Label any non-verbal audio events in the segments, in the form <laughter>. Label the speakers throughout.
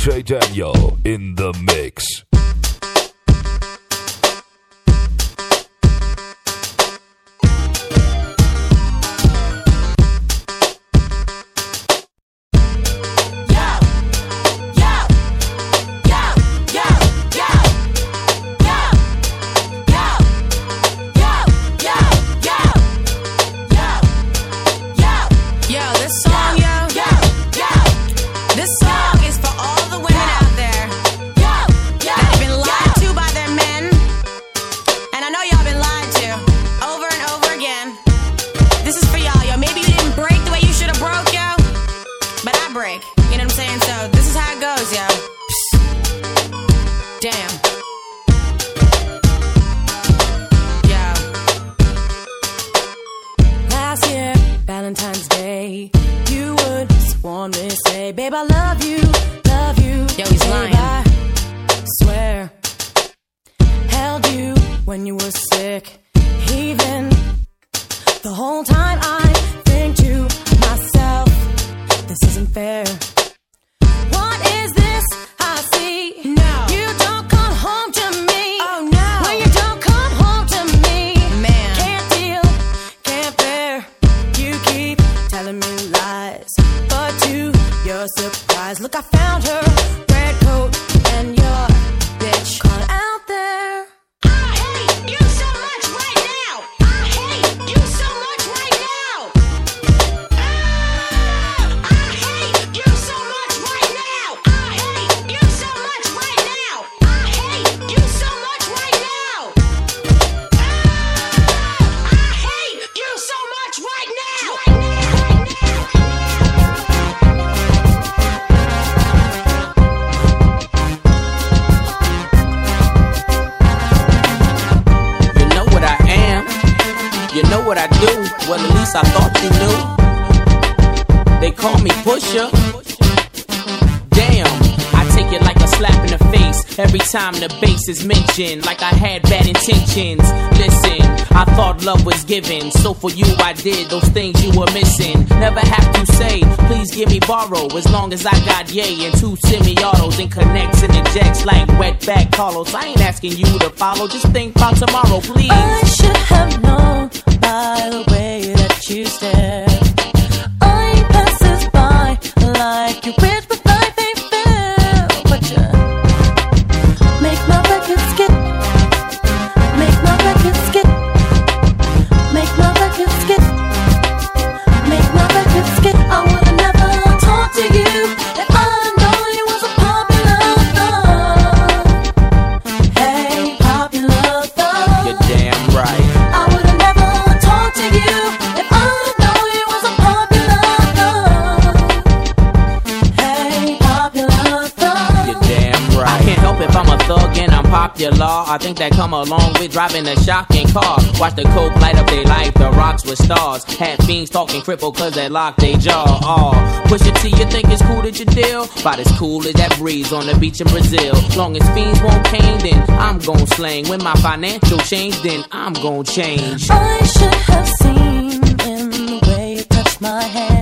Speaker 1: DJ Danyo in the mix.
Speaker 2: Every time the bass is mentioned, like I had bad intentions. Listen, I thought love was given, so for you I did those things you were missing. Never have to say, please give me borrow, as long as I got yay and two semi-autos and connects and ejects like wetback Carlos. I ain't asking you to follow, just think about tomorrow, please.
Speaker 3: Oh, I should have known by the way that you stare. I passes by like you with I
Speaker 2: think that come along with driving a shocking car. Watch the coke light up their life, the rocks with stars. Had fiends talking cripple cause they locked their jaw. Oh, push it till you think it's cool that you deal. About as cool as that breeze on the beach in Brazil. Long as fiends won't cane, then I'm gon' slang. When my financial change, then I'm gon' change.
Speaker 3: I should have seen in the way you touched my hand.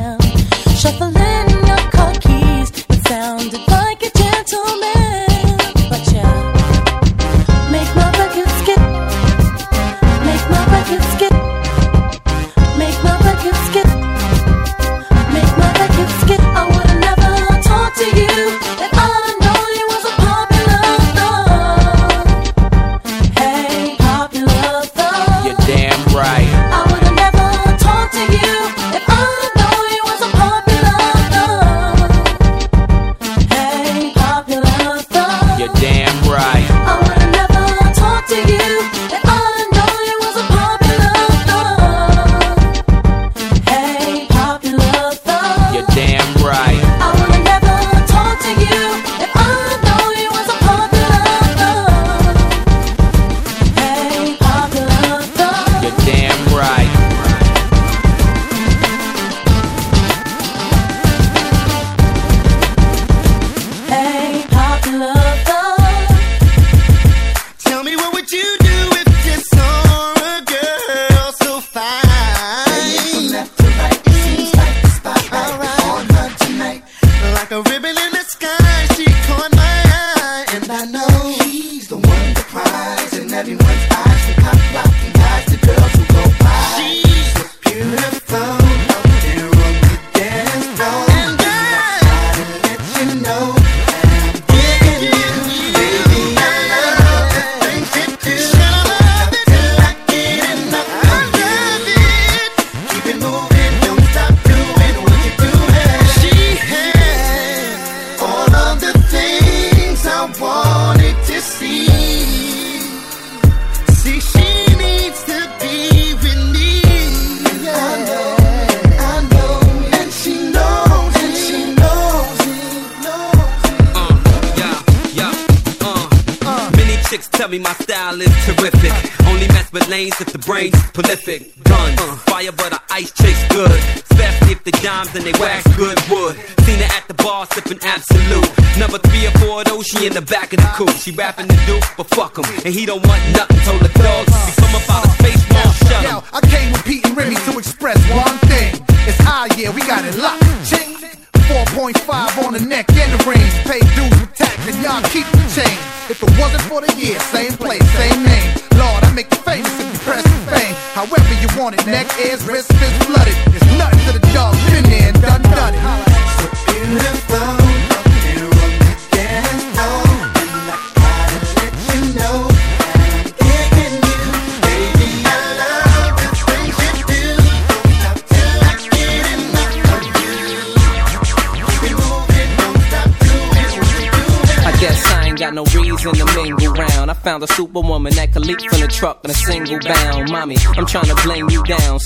Speaker 4: And he don't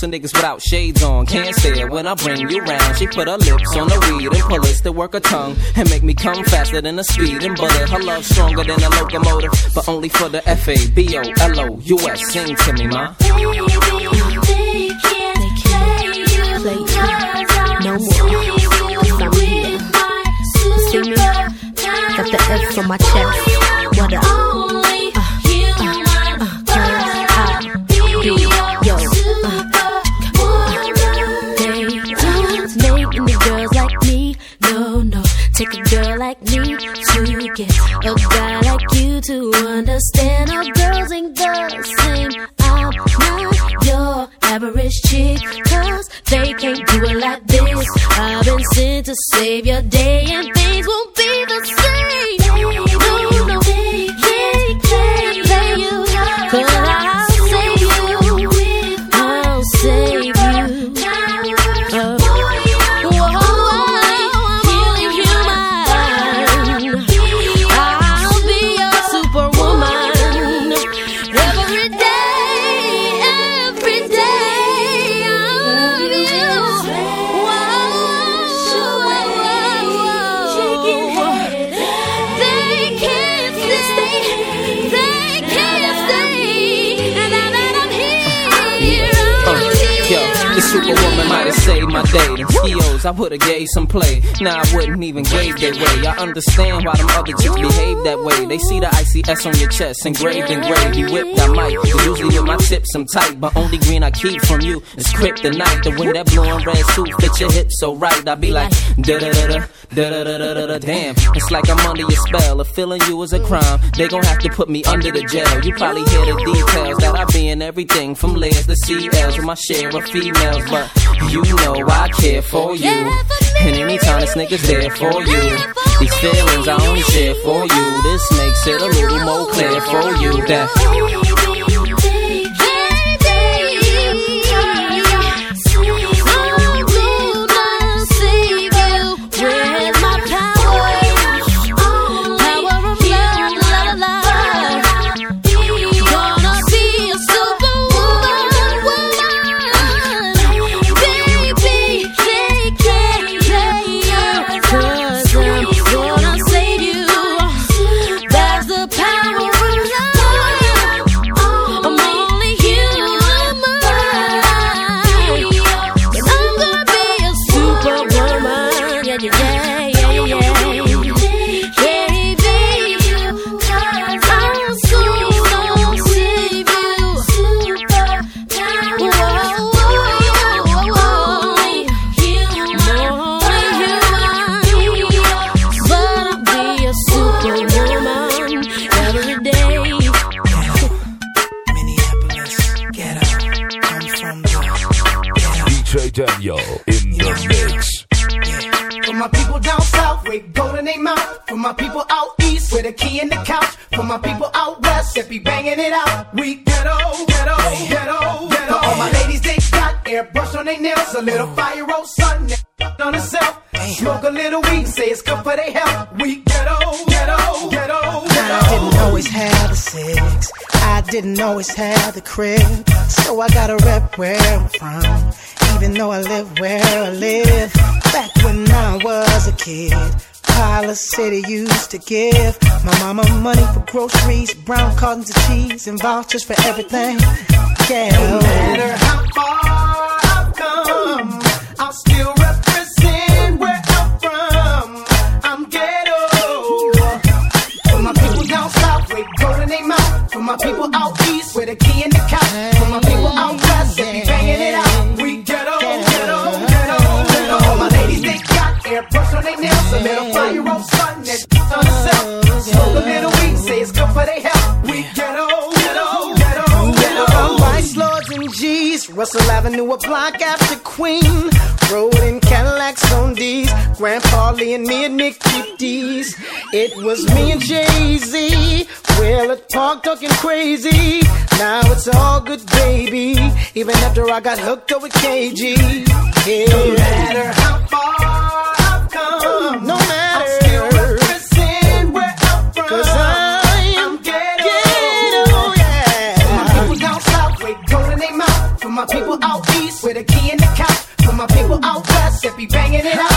Speaker 5: So
Speaker 6: niggas without shades on can't stare when I bring you round. She put her lips on the weed and pull it to work her tongue and make me come faster than a speed and bullet. Her love stronger than a locomotive, but only for the F A B O L O U S. Sing to me, ma. Play. No more. I'm here. Got the F on my chest. What up? Like me I would've gave some play. Now I wouldn't even gave their way. I understand why them other chicks behave that way. They see the ICS on your chest, engraved in gravy, whipped I might. Usually with my tips I'm tight, but only green I keep from you is kryptonite. The wind that and red suit fit your hips so right. I be like da da da da da da da da da. Damn, it's like I'm under your spell. If feeling you is a crime, they gon' have to put me under the jail. You probably hear the details that I be in everything from layers to CLs with my share of females, but you know I care for you. And anytime this nigga's there for you, these feelings I only share for you. This makes it a little more clear for you that.
Speaker 7: and vouchers for everything. Yeah. Charlie and me and Nicky D's. It was me and Jay Z. Well, at talk talking crazy. Now it's all good, baby. Even after I got hooked up with KG. Yeah.
Speaker 8: No matter how far I've come,
Speaker 7: no matter.
Speaker 8: I'm still representing where I'm from.
Speaker 7: Cause I'm,
Speaker 8: I'm ghetto.
Speaker 7: yeah.
Speaker 8: For
Speaker 7: my
Speaker 8: people down south, with gold in their mouth. For my people out east, with a key in the couch. For my people out west, they be banging it out.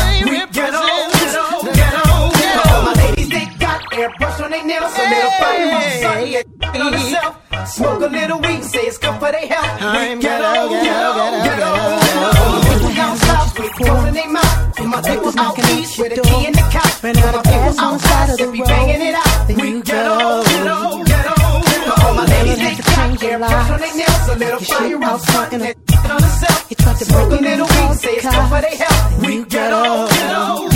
Speaker 8: that brush on their nails, so little body with the
Speaker 7: sun,
Speaker 8: get on herself. Smoke a little weed, say it's good for their health.
Speaker 7: I'm
Speaker 8: ghetto,
Speaker 7: ghetto,
Speaker 8: ghetto,
Speaker 7: ghetto.
Speaker 8: ghetto.
Speaker 7: ghetto.
Speaker 8: Down south with toes in their mouth, and my people out east with a key in the
Speaker 7: cop. When
Speaker 8: my people
Speaker 7: outside,
Speaker 8: they be banging it out. We ghetto, ghetto, ghetto. All my ladies, they got
Speaker 7: hair
Speaker 8: brush on their nails, a little fire on
Speaker 7: front, and
Speaker 8: a on herself. Smoke a little weed, say it's good for their health. We ghetto,
Speaker 7: ghetto,
Speaker 8: ghetto.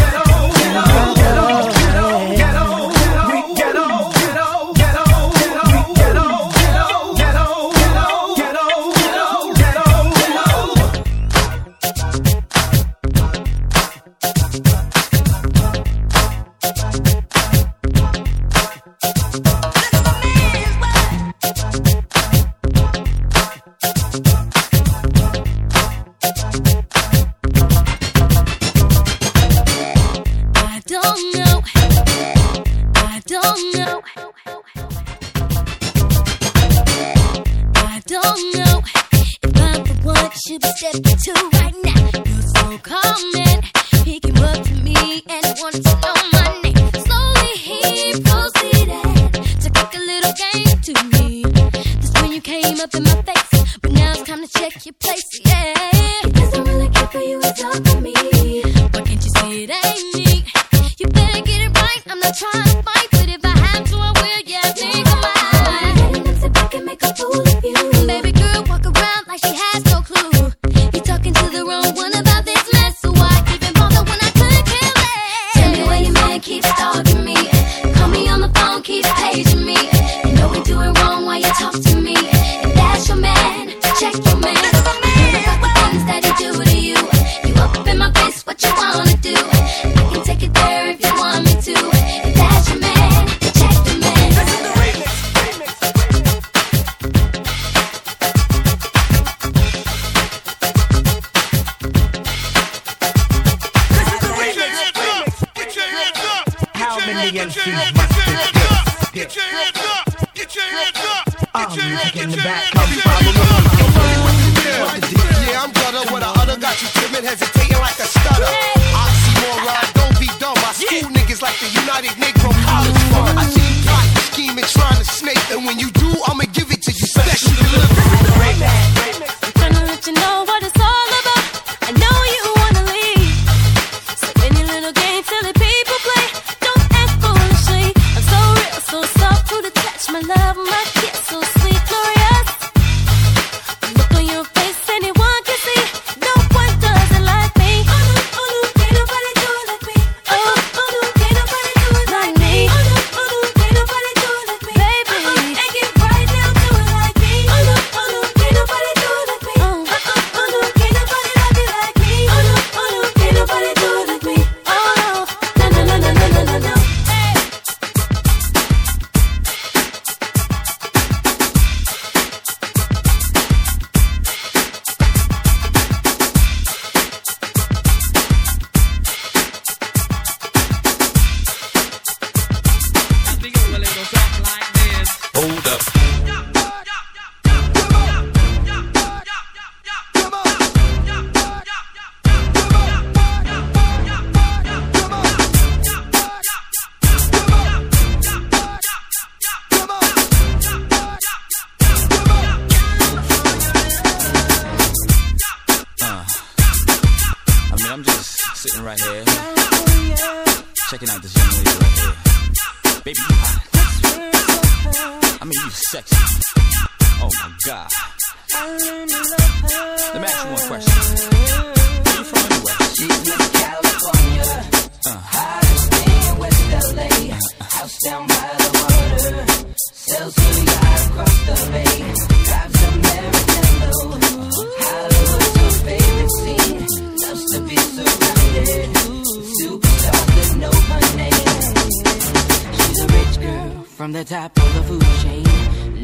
Speaker 9: The
Speaker 10: top of the food chain.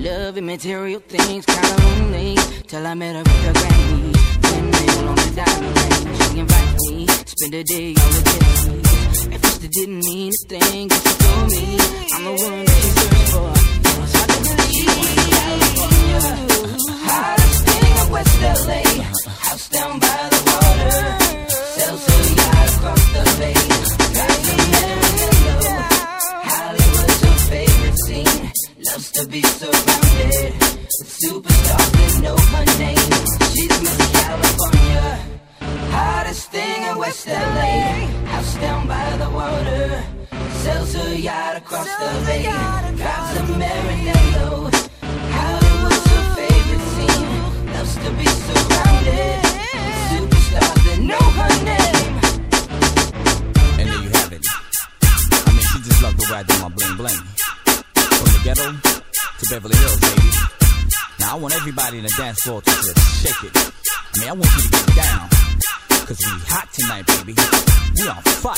Speaker 10: Loving material things, kinda lonely. Till I met her at the Grammys. Windmill on the diamond ring. She invited me, spend a day on the jet. At first it didn't mean a thing, but she told me I'm the one that she searched for. It was hard to believe. California, hottest thing in West LA. House down by the water. Sells her yacht across the bay. To be surrounded with superstars that know her name. She's Miss California, hottest thing in West LA. House down by the water, sells her yacht across the bay. Drives a Maranello. Hollywood's her favorite scene. Loves to be surrounded with superstars that know her name.
Speaker 11: And there you have it. I mean, she just loved the way I do my bling bling. From the ghetto to Beverly Hills, baby. Now I want everybody in the dance floor to just shake it. I mean, I want you to get down. Cause we hot tonight, baby. We on fire.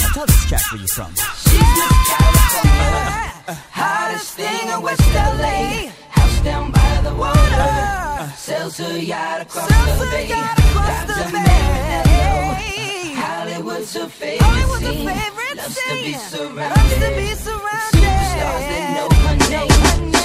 Speaker 11: Now tell this cat where you from. She's Miss California.
Speaker 10: Hottest thing in West LA. House down by the water. Sells her yacht across the bay. Drives a Maranello. Hollywood's her favorite scene. Loves to be surrounded. with Superstars that know her name.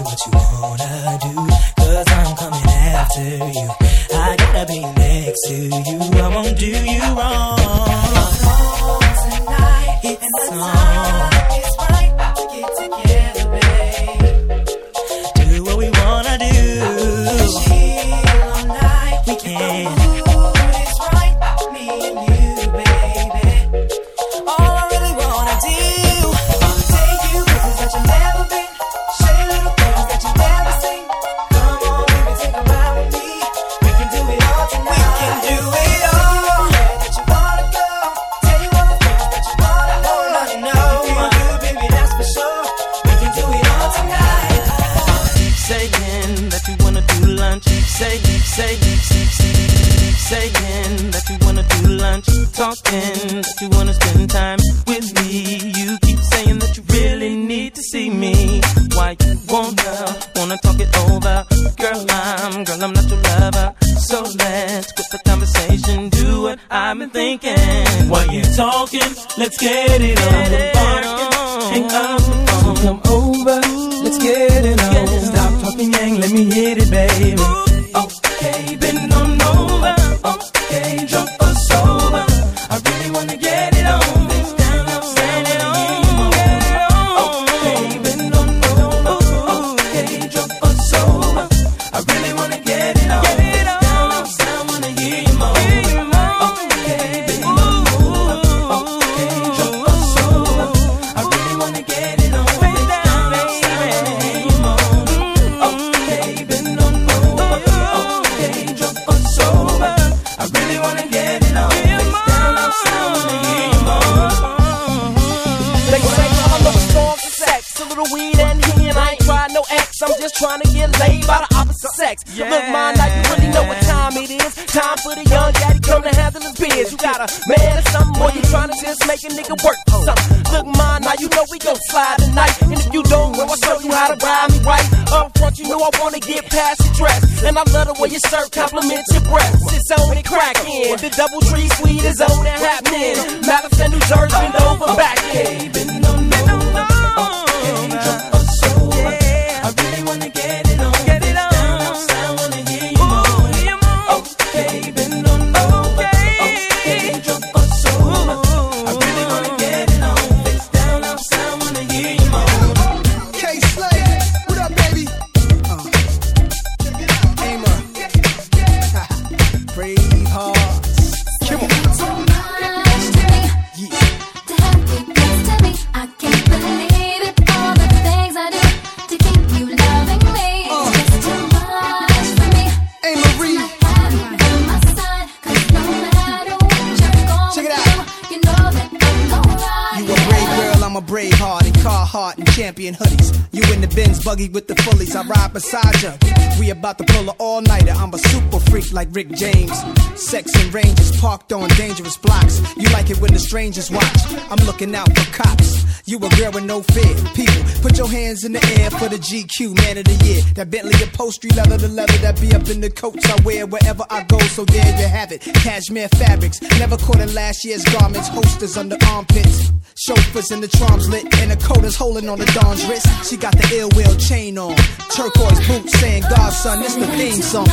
Speaker 12: what you wanna do. Cause I'm coming after you. I gotta be next to you. I won't do you wrong. It's on tonight, it's and the time
Speaker 13: on.
Speaker 14: is. Get together. double tree suite is on and happening. Madison, New Jersey, over back.
Speaker 15: buggy with the fullies. I ride beside ya. We about to pull an all nighter. I'm a super freak like Rick James. Sex and ranges parked on dangerous blocks. You like it when the strangers watch. I'm looking out for cops. You a girl with no fear. People, put your hands in the air for the GQ man of the year. That Bentley upholstery leather, the leather that be up in the coats I wear wherever I go. So there you have it. Cashmere fabrics, never caught in last year's garments. Holsters under armpits, chauffeurs in the trams lit, and a coat is holding on the Don's wrist. She got the ill will chain on, turquoise boots, saying, "Godson, it's the theme song."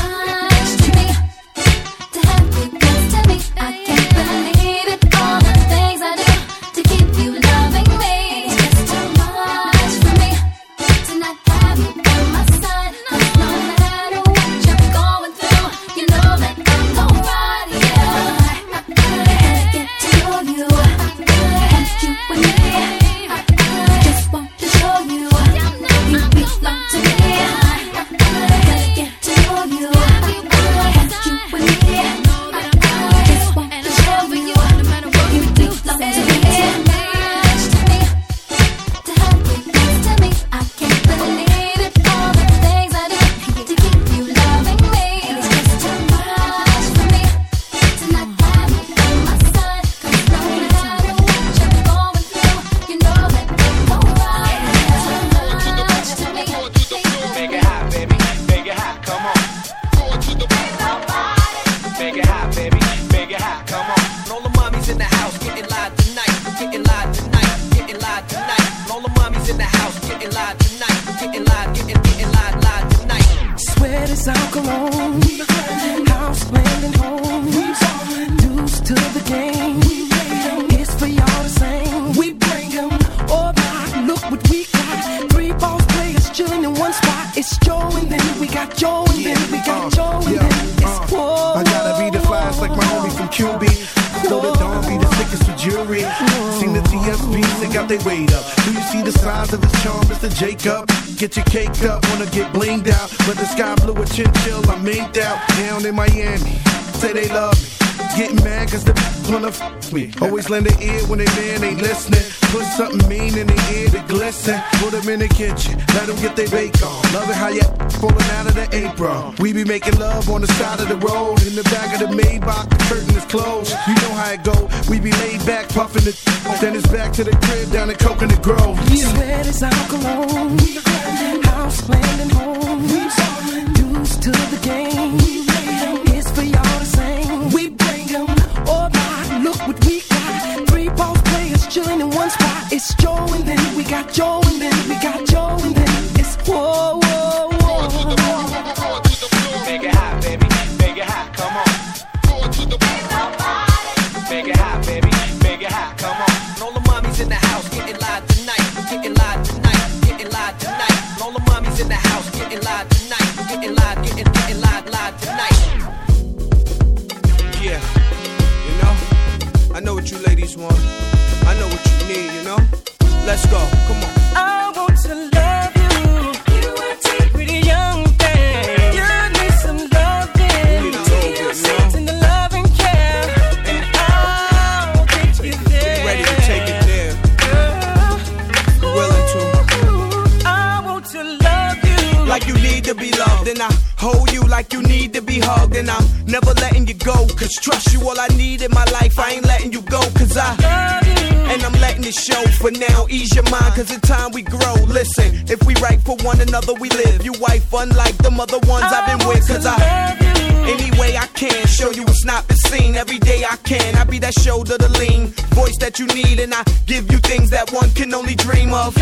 Speaker 10: Get
Speaker 16: your cake up, wanna get blinged out. But the sky blue or chinchilla, I'm inked out. Down in Miami, say they love me. Getting mad cause the <laughs> wanna f me. Always lend an ear when they man ain't listening. Put something mean in the ear to glisten. Put them in the kitchen, let them get their bake on. Love it how you falling out of the apron. We be making love on the side of the road. In the back of the Maybach, the curtain is closed. You know how it go. We be laid back, puffing the <laughs> Then it's back to the crib down in Coconut Grove. Yeah.
Speaker 13: Sweat is cologne. House, land, and home. Dues to the game. It's Joe and then we got Joe
Speaker 8: Let's go. Come on.
Speaker 13: I want to love you. You are pretty young thing. You need some loving.
Speaker 8: Need a little bit, you?
Speaker 13: In the love and care. And I'll take you there.
Speaker 8: Ready to take it there. Willing to?
Speaker 13: I want to love you.
Speaker 8: Like you need to be loved, and I hold you like you need to be hugged, and I'm never letting you go. Cause trust you, all I need in my life, I ain't letting you go. Cause I
Speaker 13: love you.
Speaker 8: Letting show for now. Ease your mind, cause in time we grow. Listen, if we right for one another, we live. You wife, unlike the other ones I've been with. Cause I, any way I can, show you what's not been seen. Every day I can, I be that shoulder to lean. Voice that you need, and I give you things that one can only dream of.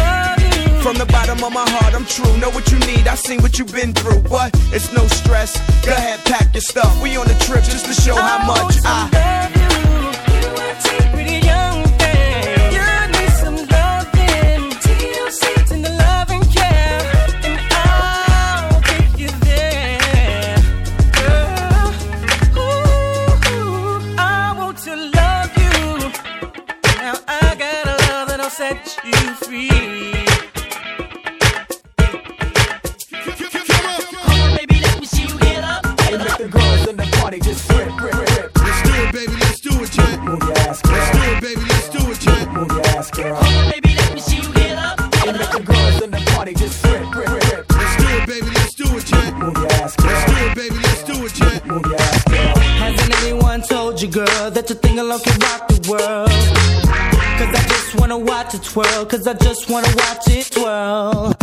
Speaker 8: From the bottom of my heart, I'm true. Know what you need, I seen what you've been through. But it's no stress. Go ahead, pack your stuff. We on the trip just to show how much I.
Speaker 17: that your thing alone can rock the world? Cause I just wanna watch it twirl, cause I just wanna watch it twirl.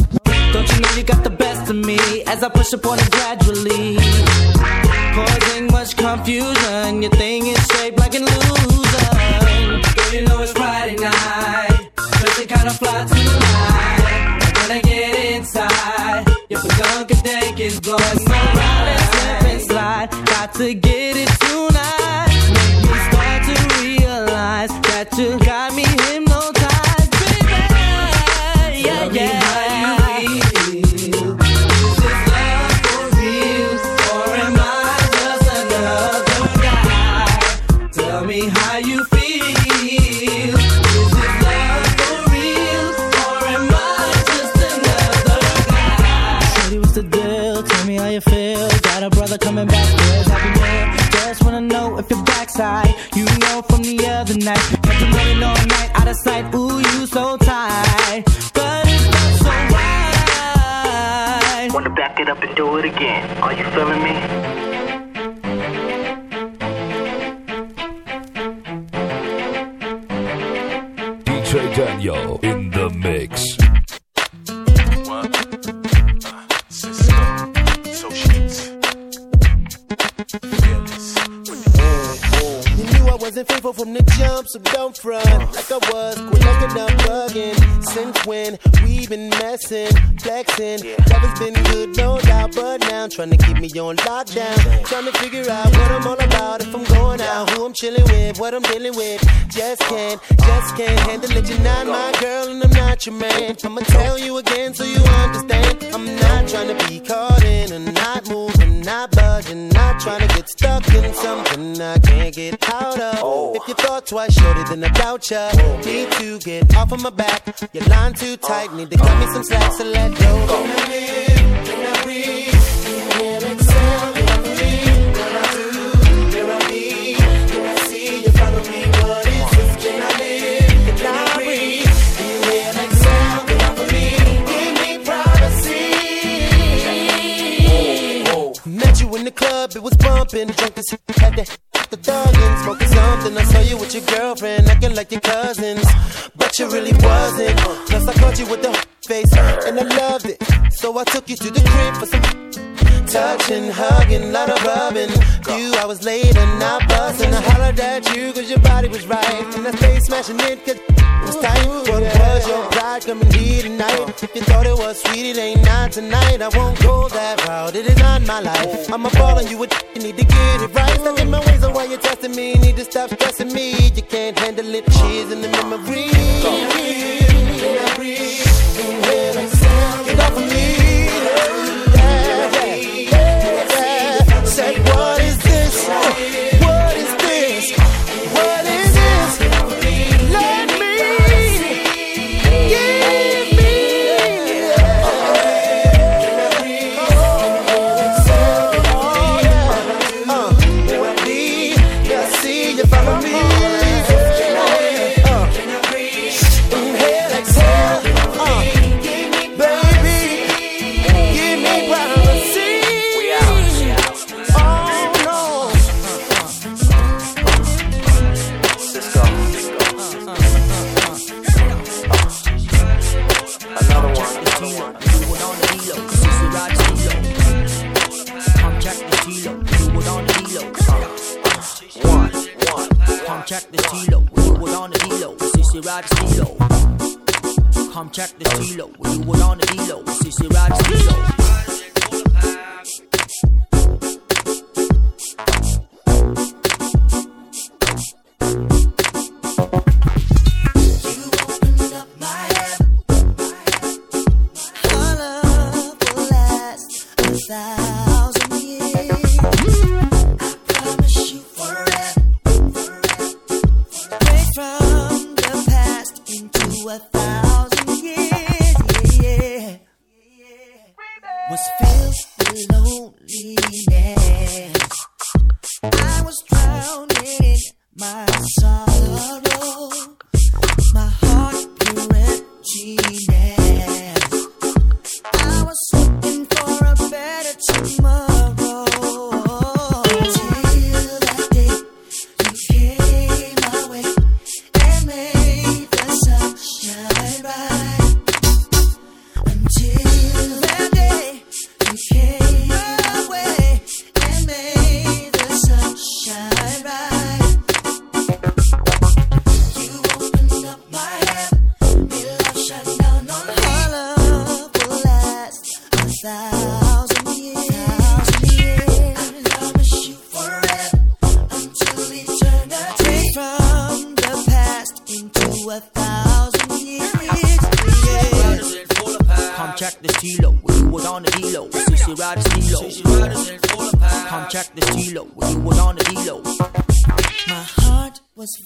Speaker 17: Don't you know you got the best of me as I push upon it gradually? Causing much confusion, your thing is shaped like an illusion. Girl, you know it's Friday night, it kinda fly tonight. When I get inside, your peduncle is blowing my mind and slip and slide. Got to get sight. Ooh, you so tight, but it's not so right.
Speaker 18: Wanna back it up and do it again. Are you feeling me?
Speaker 19: Has been good, no doubt, but now I'm trying to keep me on lockdown. Trying to figure out what I'm all about. If I'm going out, who I'm chilling with, what I'm dealing with. Just can't, just can't handle it. You're not my girl and I'm not your man. I'ma tell you again You twice, shorty, then I doubt ya. Need to get off of my back. Your line too tight, need to cut me some slack, so let go. Can I breathe? Can I live? Can I reach? Give me privacy. Met you in the club, it was bumping. Drunk as had to the dog your girlfriend, acting like your cousins, but you really wasn't. Plus I caught you with the face, and I loved it. So I took you to the crib for some touching, hugging, lot of rubbing. You, I was late and not busting. I hollered at you cause your body was right. And I stayed smashing it cause it was tight. What was your pride coming here tonight? If you thought it was sweet, it ain't not tonight. I won't go that route, it is not my life. I'm a ball on you, with you need to get it right. Stuck in my ways, so why you testing me? Need to stop stressing me. You can't handle it, cheers in the memory.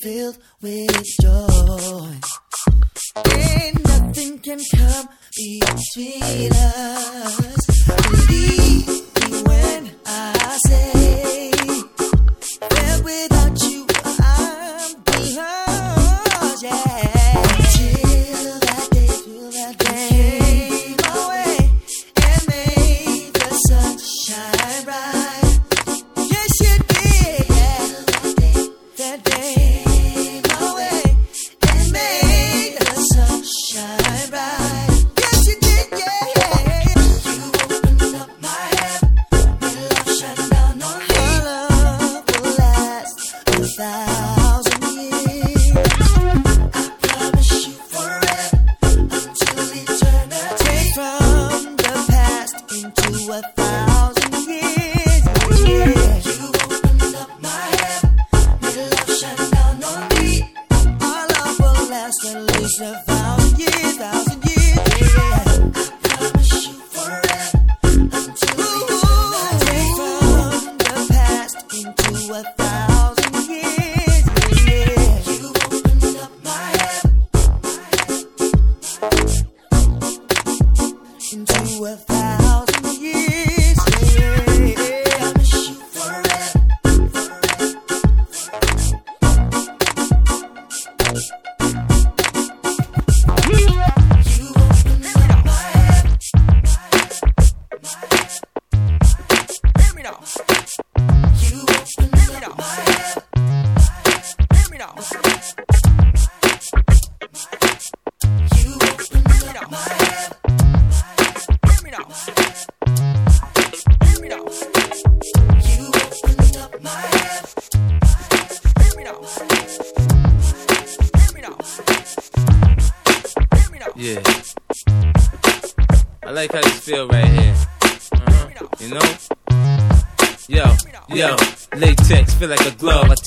Speaker 12: Filled with joy. And nothing can come between us. Believe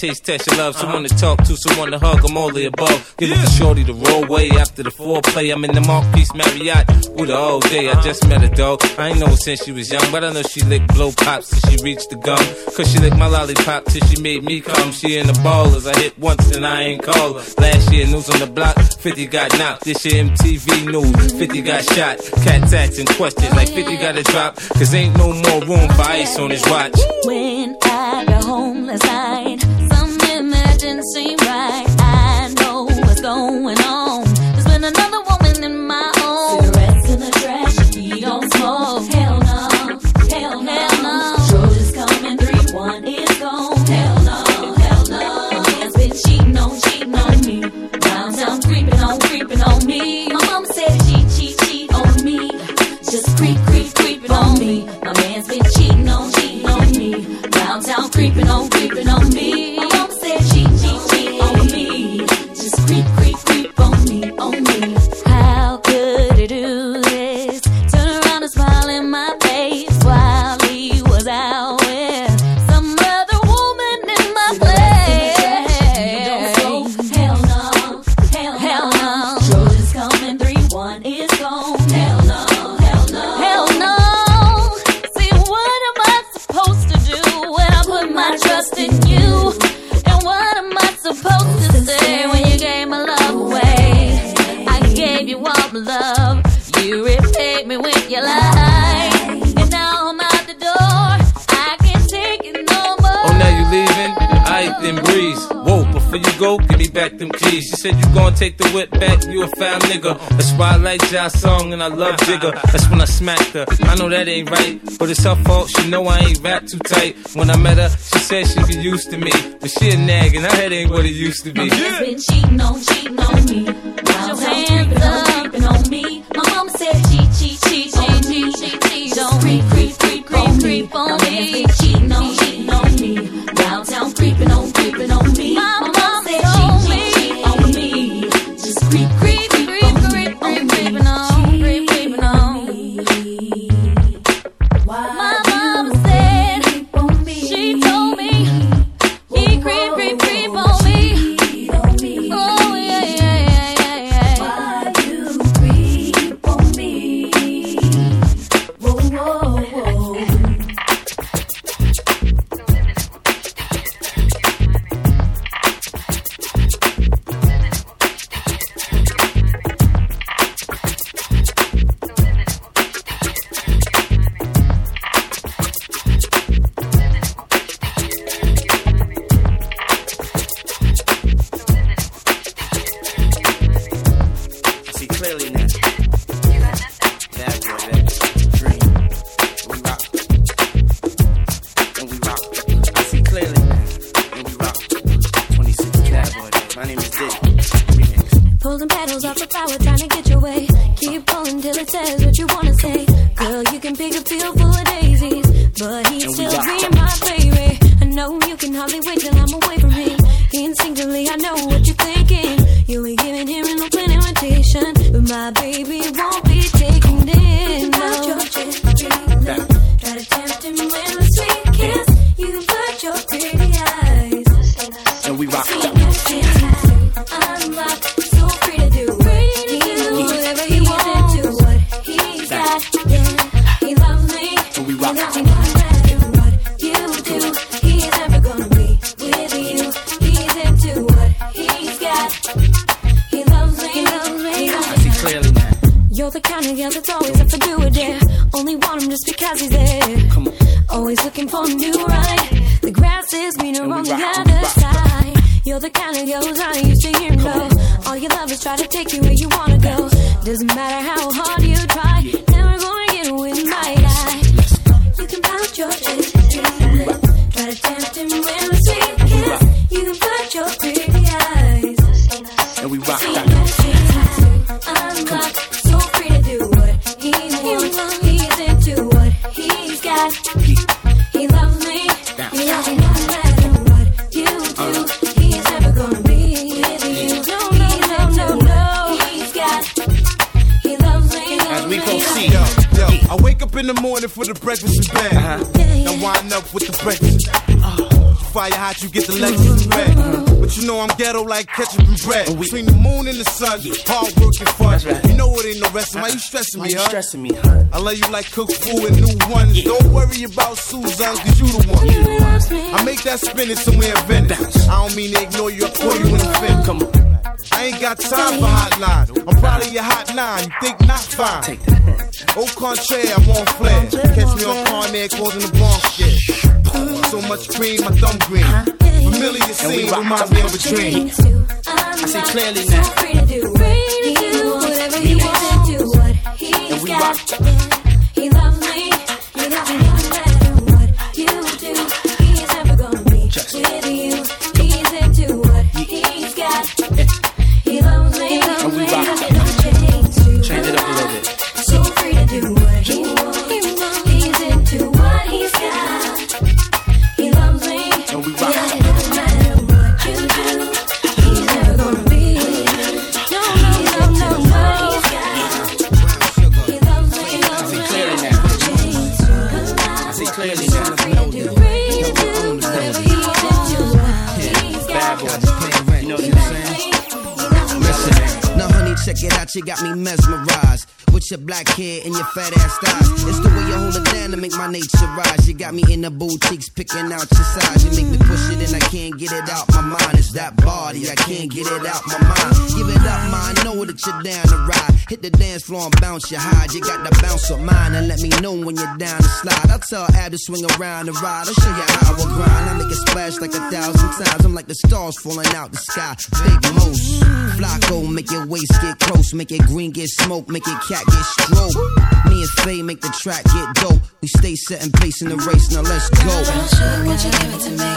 Speaker 20: taste test your love. Someone to talk to, someone to hug. I'm all the above. Give yeah. shorty the roll way after the foreplay. I'm in the Marquis Marriott with her all day. I just met her dog. I ain't know her since she was young, but I know she licked blow pops till she reached the gum. Cause she licked my lollipop till she made me come. She in the ballers. I hit once and I ain't call her. Last year, news on the block. 50 got knocked. This year, MTV news. 50 got shot. Cats asking questions like 50 got a drop. Cause ain't no more room for ice on his watch.
Speaker 9: When I got home last night, something seem right. I know what's going on. There's been another woman in my own. Cigarettes in the trash, he don't smoke. Hell no, hell no, coming, three, one is gone. Hell no, hell no. Man's been cheating on, cheating on me. Creeping on, creeping on me. My mama said cheat, cheat, cheat on me. Just creep, creep, creeping on me. My man's been cheating on, cheating on me. Creeping on me.
Speaker 20: Back them keys. She said you gon' take the whip back, you a foul nigga. That's why I like Josh song and I love Jigga. That's when I smacked her. I know that ain't right, but it's her fault. She know I ain't rap too tight. When I met her, she said she get used to me. But she a nag and her head ain't what it used to be.
Speaker 9: Man's been cheating on, cheating on me. Town creeping on, creeping on me. My mama said cheat, cheat, cheat, cheat, cheat, cheat, cheat on me. Creep, creep, creep, creep on me. Cheating on, cheating
Speaker 16: in the morning for the breakfast in bed. Uh-huh. Now wind up with the breakfast. Oh. Fire hot, you get the Lexus in red. But you know I'm ghetto like ketchup and bread. Between the moon and the sun, hard work and fun. You know it ain't no rest. Why uh-huh. you stressing me, huh?
Speaker 15: stressing me, huh?
Speaker 16: I love you like cooked food and new ones. Don't worry about Susan's, cause you the one. I make that spinach somewhere in Venice. I don't mean to ignore you, I call you in I'm. Come on. I ain't got time for hotline. I'm proud of your hot nine. You think not fine. Take that. Au contraire, I'm on flare. Catch me on Carnair causing the bomb shit. So much cream, my thumb green. Familiar scene reminds me of a dream.
Speaker 15: I see clearly now.
Speaker 21: Free to free to do whatever he wants to do. What he's got. Got me
Speaker 22: mesmerized. Your black hair and your fat ass thighs. It's the way you hold it down to make my nature rise. You got me in the boutiques picking out your size. You make me push it and I can't get it out my mind. It's that body, I can't get it out my mind. Give it up, I know that you're down to ride. Hit the dance floor and bounce your hide. You got the bounce of mine and let me know when you're down to slide. I'll tell Ab to swing around and ride. I'll show you how I will grind. I make it splash like a thousand times. I'm like the stars falling out the sky. Big moose. Flacco, make your waist get close. Make it green get smoke. Make it cat get stroke. Me and Faye make the track get dope. We stay setting pace in the race. Now let's go.
Speaker 21: Sugar, won't you give it to me?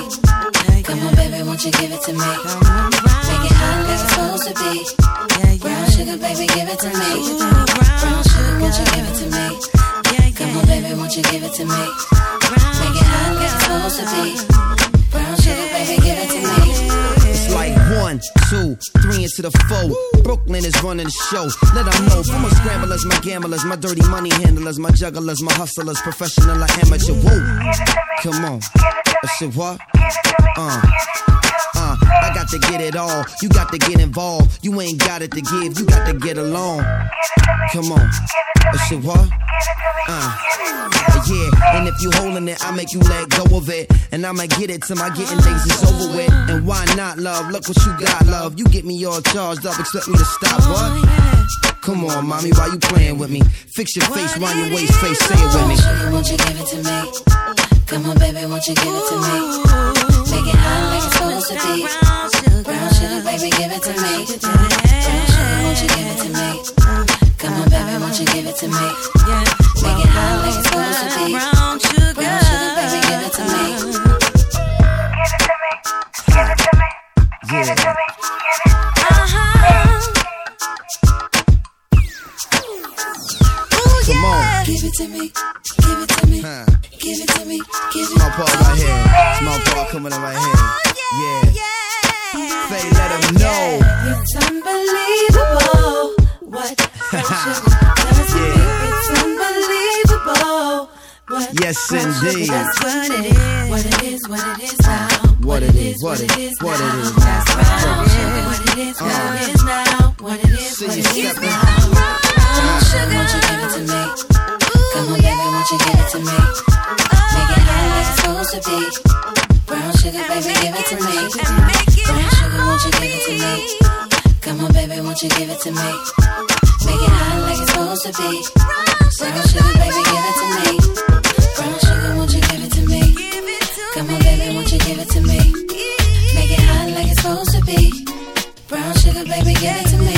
Speaker 21: Come on, baby, won't you give it to me? Make it hot like it's supposed to be. Brown sugar, baby, give it to me. Brown sugar, won't you give it to me? Come on, baby, won't you give it to me? Make it hot like it's supposed to be.
Speaker 22: Two, three into the four. Brooklyn is running the show. Let them know. For my scramblers, my gamblers, my dirty money handlers, my jugglers, my hustlers, professional or amateur. Whoa. Come on. I said what? Uh. I got to get it all. You got to get involved. You ain't got it to give. You got to get along. Come on. I said what? Uh. Yeah, and if you holding it, I make you let go of it. And I'ma get it till my getting days is over with. And why not, love? Look what you got, love. You get me all charged up, expect me to stop, what? Come on, mommy, why you playing with me? Fix your face, round your waist, face, say it with me.
Speaker 21: Won't you give it to me? Come on, baby, won't you give it to me? Make it hot like it's supposed to be. Brown sugar, baby, give it to me. Brown sugar, won't you give it to me? Come on, baby, won't you give it to me? Make it hot like it's supposed to be. Brown sugar, baby, give it to me.
Speaker 22: Yeah. Come on.
Speaker 21: Give it to me. Give it to me.
Speaker 22: Huh.
Speaker 21: Give it to me. Give it to me, give it to me.
Speaker 22: Small part right here. Small part coming in right here. Oh, yeah. Faye, let them know.
Speaker 21: It's unbelievable what sugar does to me. It's unbelievable what
Speaker 22: Yes, indeed.
Speaker 21: does to me. What it is, what it is now.
Speaker 22: What it is, what it is, what it is.
Speaker 21: That's sugar. What it is, what it is now. What it is, what it is now. Sugar, give it to me? Come on, baby, won't you give it to me? Make it hot like it's supposed to be. Brown sugar, baby, give it to me. Brown sugar, won't you give it to me? Come on, baby, won't you give it to me? Make it hot like it's supposed to be. Brown sugar, baby, give it to me. Brown sugar, won't you give it to me? Come on, baby, won't you give it to me? Make it hot like it's supposed to be. Brown sugar, baby, give it to me.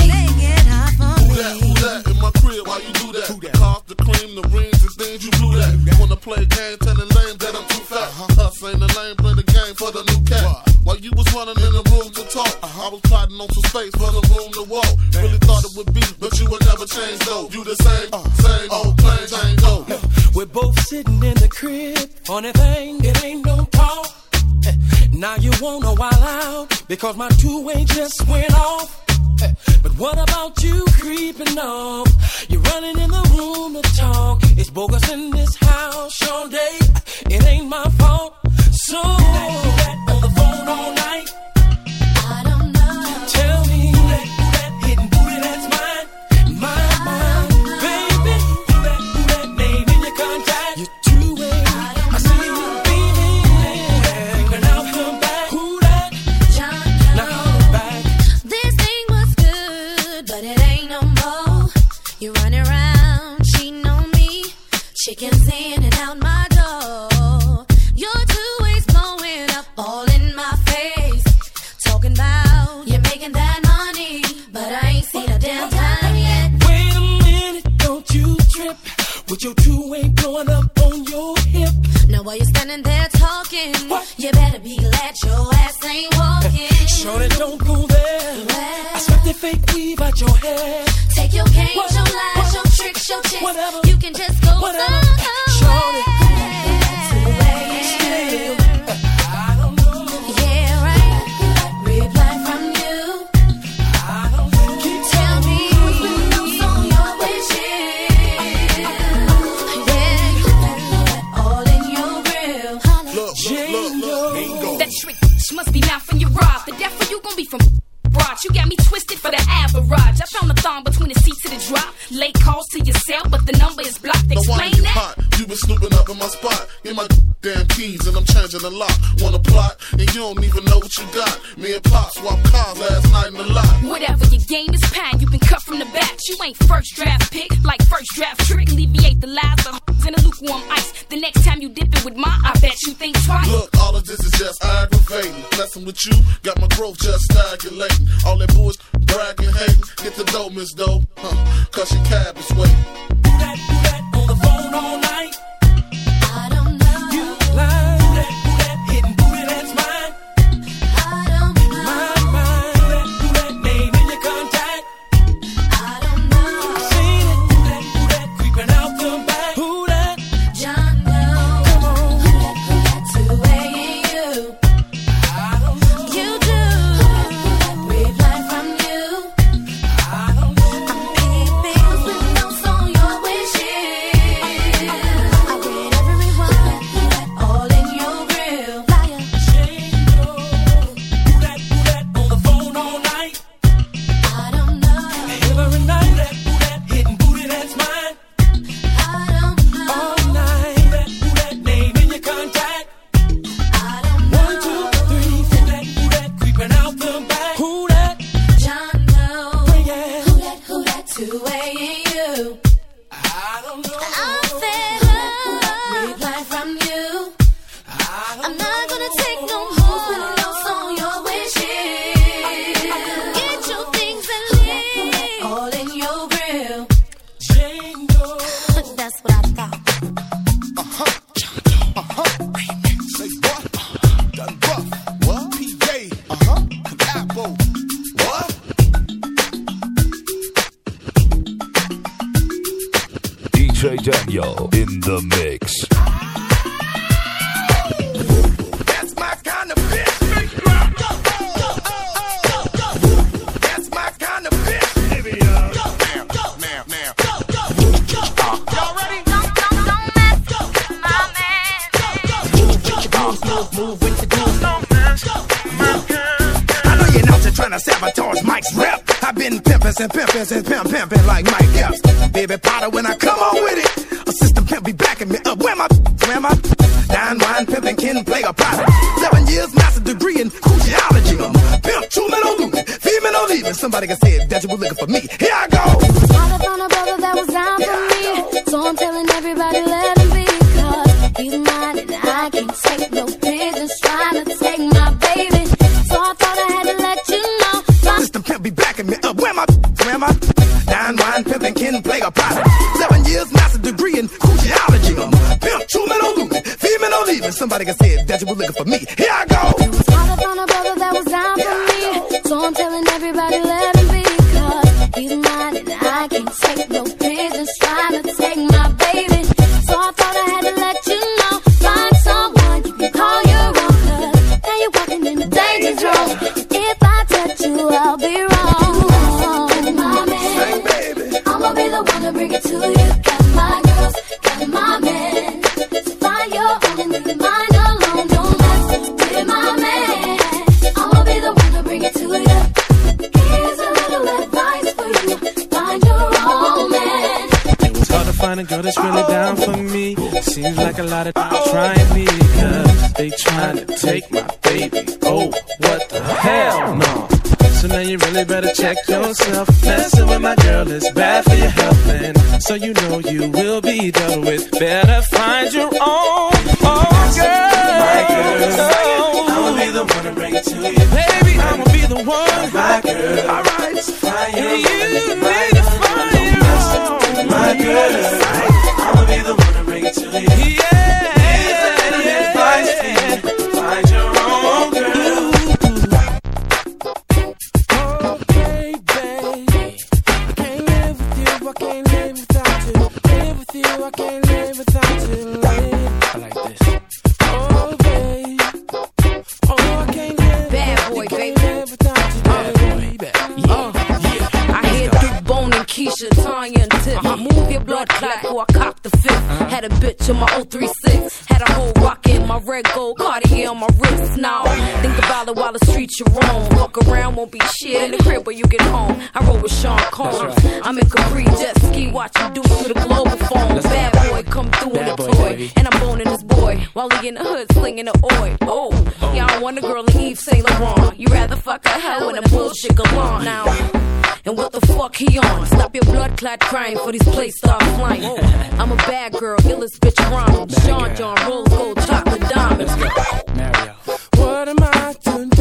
Speaker 23: Who that, who that in my crib? Why you do that? The cost, the cream, the rings, and things you blew that. Wanna play a game, tell the lame that I'm too fat. Us ain't the lame, play the game for the new cat. While you was running in the room to talk, I was plotting on some space for the room to walk. Really thought it would be, but you would never change though. You the same, same old plain Jane Doe.
Speaker 13: We're both sitting in the crib. Funny thing, it ain't no talk. <laughs> Now you wanna wild out because my two-way just went off. But what about you creeping off? You're running in the room to talk. It's bogus in this house all day. It ain't my fault. So on the phone all night.
Speaker 24: don't
Speaker 13: go there. Well, I swept the fake weave out your hair.
Speaker 24: Take your games, your lies, your tricks, your chicks.
Speaker 13: Whatever.
Speaker 24: You
Speaker 25: got me twisted for the average. I found a thong between the seats of the drop. Late calls to yourself, but the number is blocked. Explain that.
Speaker 23: You been snooping up in my spot. Get my damn keys and I'm changing the lock. Wanna plot and you don't even know what you got. Me and Pop swapped cars last night in the lot.
Speaker 25: Whatever your game is, pine. You been cut from the back. You ain't first draft pick like first draft trick. Alleviate the lies, the <laughs> in a lukewarm ice. The next time you dip it with mine, I bet you think twice.
Speaker 23: Look, all of this is just aggravating. Messing with you, got my growth just stagnating. All that bullshit, bragging, hating. Get the dough, Miss Doe, huh? Cause your cab is waiting
Speaker 13: the phone all night.
Speaker 15: We're looking for me.
Speaker 24: take my baby.
Speaker 26: Oh, what the hell no. So now you really better check yourself. Messing with my girl is bad for your health, and so you know you will be dealt with. Better find your own
Speaker 27: start flying. I'm a bad girl, illest bitch Ronald. Sean John, rose Gold, chocolate diamonds.
Speaker 13: What am I to
Speaker 28: do?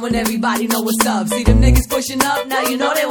Speaker 29: when
Speaker 30: everybody know what's up. See them niggas pushing up, now you know they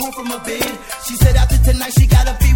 Speaker 31: home from a bid. She said after tonight she
Speaker 32: got a
Speaker 10: beat.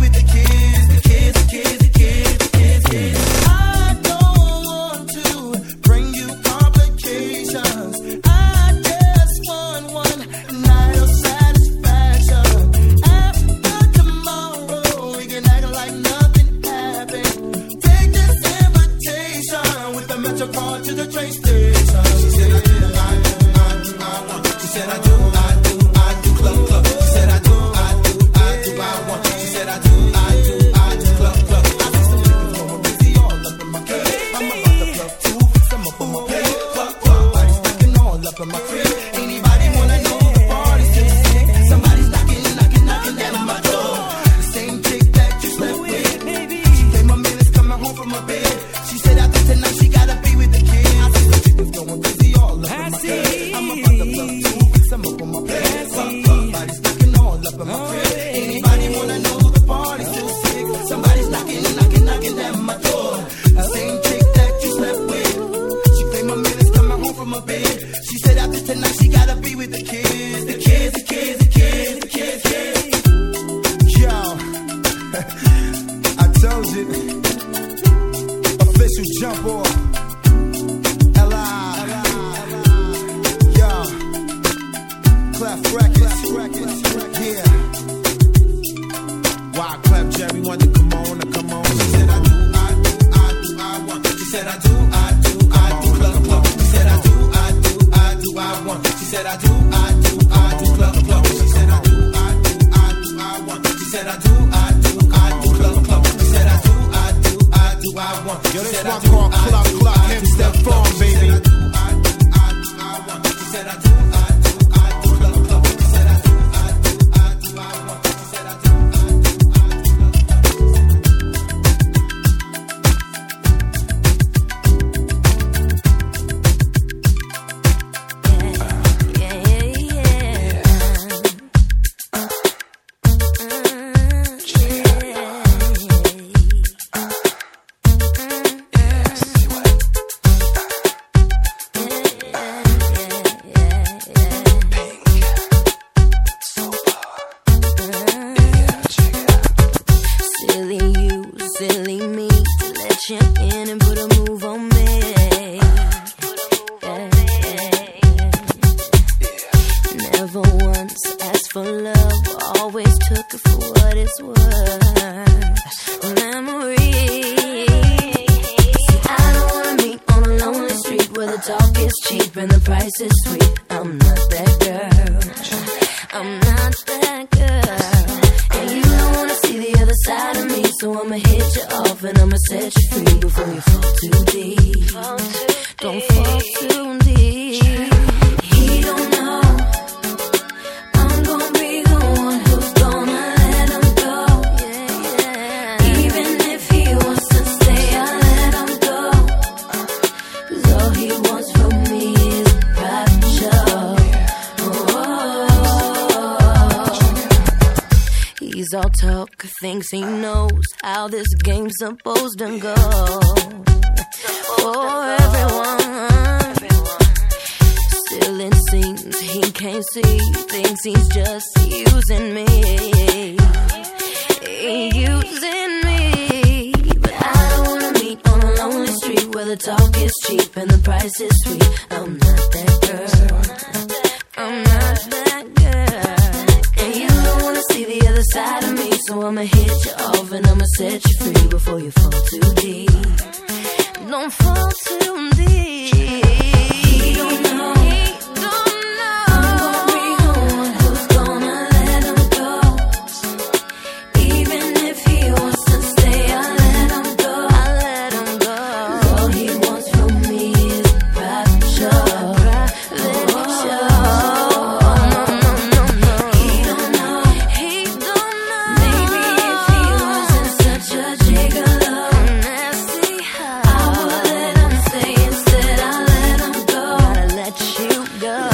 Speaker 33: Yeah.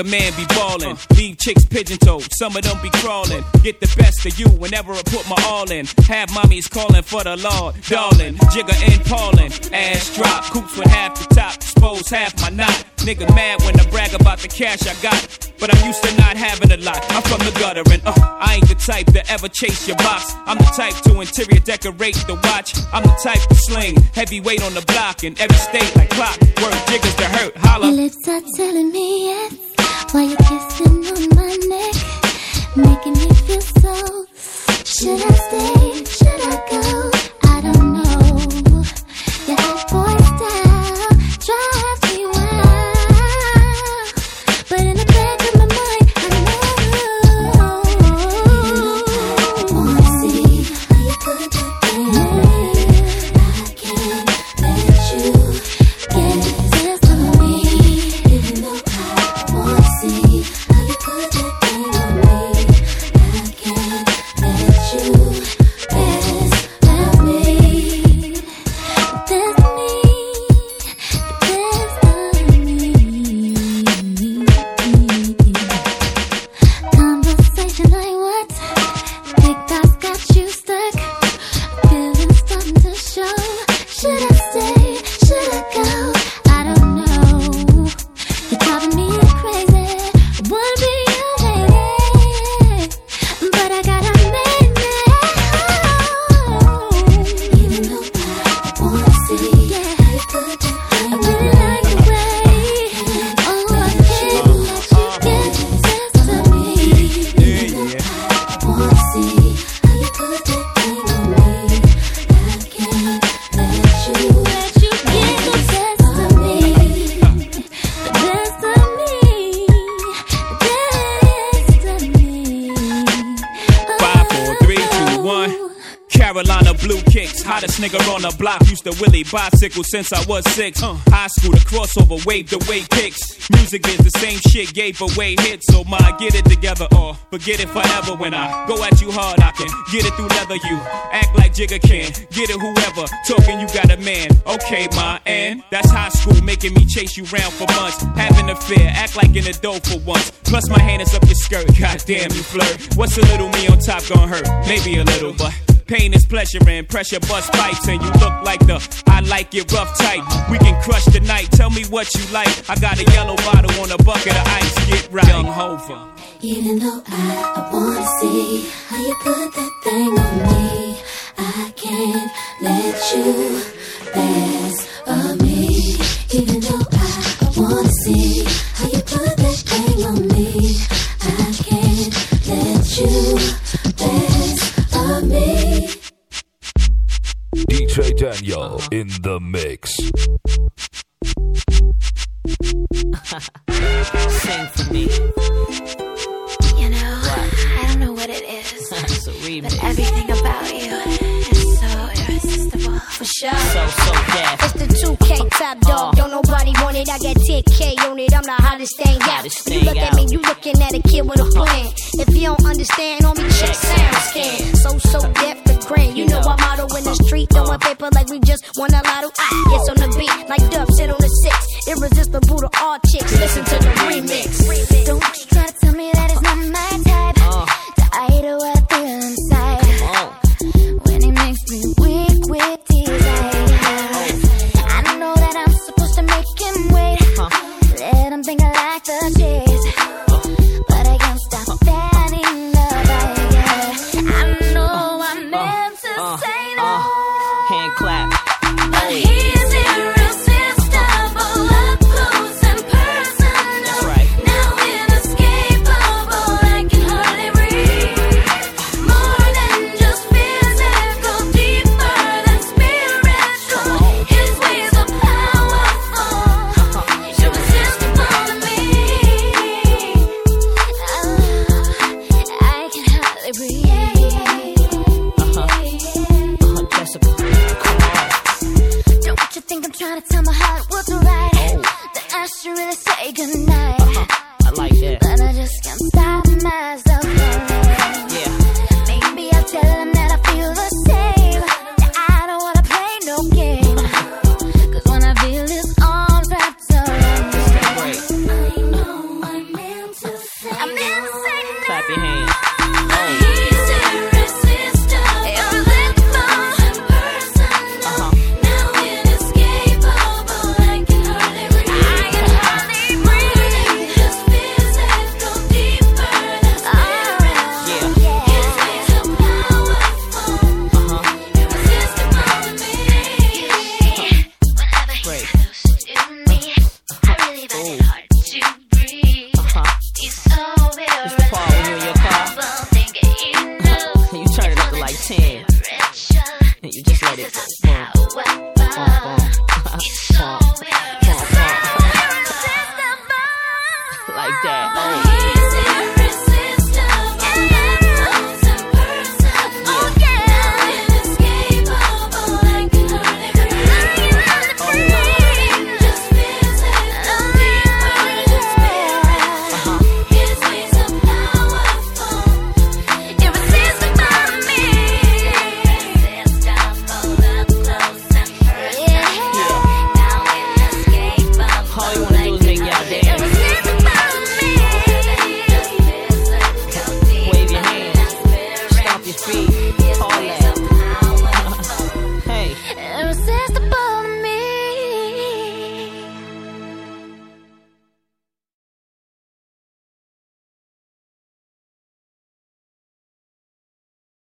Speaker 33: Y'allin', man be ballin'. Leave chicks pigeon toed, some of them be crawlin'. Get the best of you whenever I put my all in. Have mommies callin' for the law, darling. Jigga and Paulin', ass drop, coops with half the top, expose half my knot. Nigga mad when I brag about the cash I got. But I'm used to not having a lot. I'm from the gutter and uh, I ain't the type to ever chase your box. I'm the type to interior decorate the watch. I'm the type to sling heavyweight on the block in every state like clock. Word jiggers to hurt, holla.
Speaker 21: Lips are telling me yes while you're kissing on my neck, making me feel so. Should I stay? Should I go?
Speaker 33: Nigga on the block. Used to Willie bicycle since I was six. Uh, high school, the crossover, wave the way kicks. Music is the same shit, gave away hits. So my get it together or forget it forever. When I go at you hard, I can get it through leather. You act like Jigga can, get it whoever. Talking, you got a man. Okay, my and that's high school, making me chase you round for months. Having a fear, act like an adult for once. Plus my hand is up your skirt. Goddamn, you flirt. What's a little me on top gonna hurt? Maybe a little, but. Pain is pleasure and pressure bust pipes and you look like the I like it rough tight. We can crush the night. Tell me what you like. I got a yellow bottle on a bucket of ice. Get right. Young Hova.
Speaker 21: Even though I, I wanna see how you put that thing on me, I can't let you pass of me. Even though I, I wanna see how you put that thing on me, I can't let you pass of me.
Speaker 3: DJ Danyo in the mix.
Speaker 34: Sing for me.
Speaker 28: You know, I don't know what it is, <laughs>
Speaker 34: it's a remix.
Speaker 28: but everything about you is so
Speaker 34: so, so Def.
Speaker 28: It's the 2K top dog. Uh, Don't nobody want it. I got 10K on it. I'm the hottest thing out. You look out. at me, you looking at a kid with a uh. plan. If you don't understand, on me, check sound scan. So, so Def to grin. You know I'm auto in the street, throwing uh. paper like we just won a lotto. I gets on
Speaker 15: the beat like Duff, sit on the six. Irresistible to all chicks. Listen to the remix.
Speaker 6: remix.
Speaker 15: Don't you try to tell me that it's not my type.
Speaker 6: Uh, the
Speaker 15: idol I feel inside.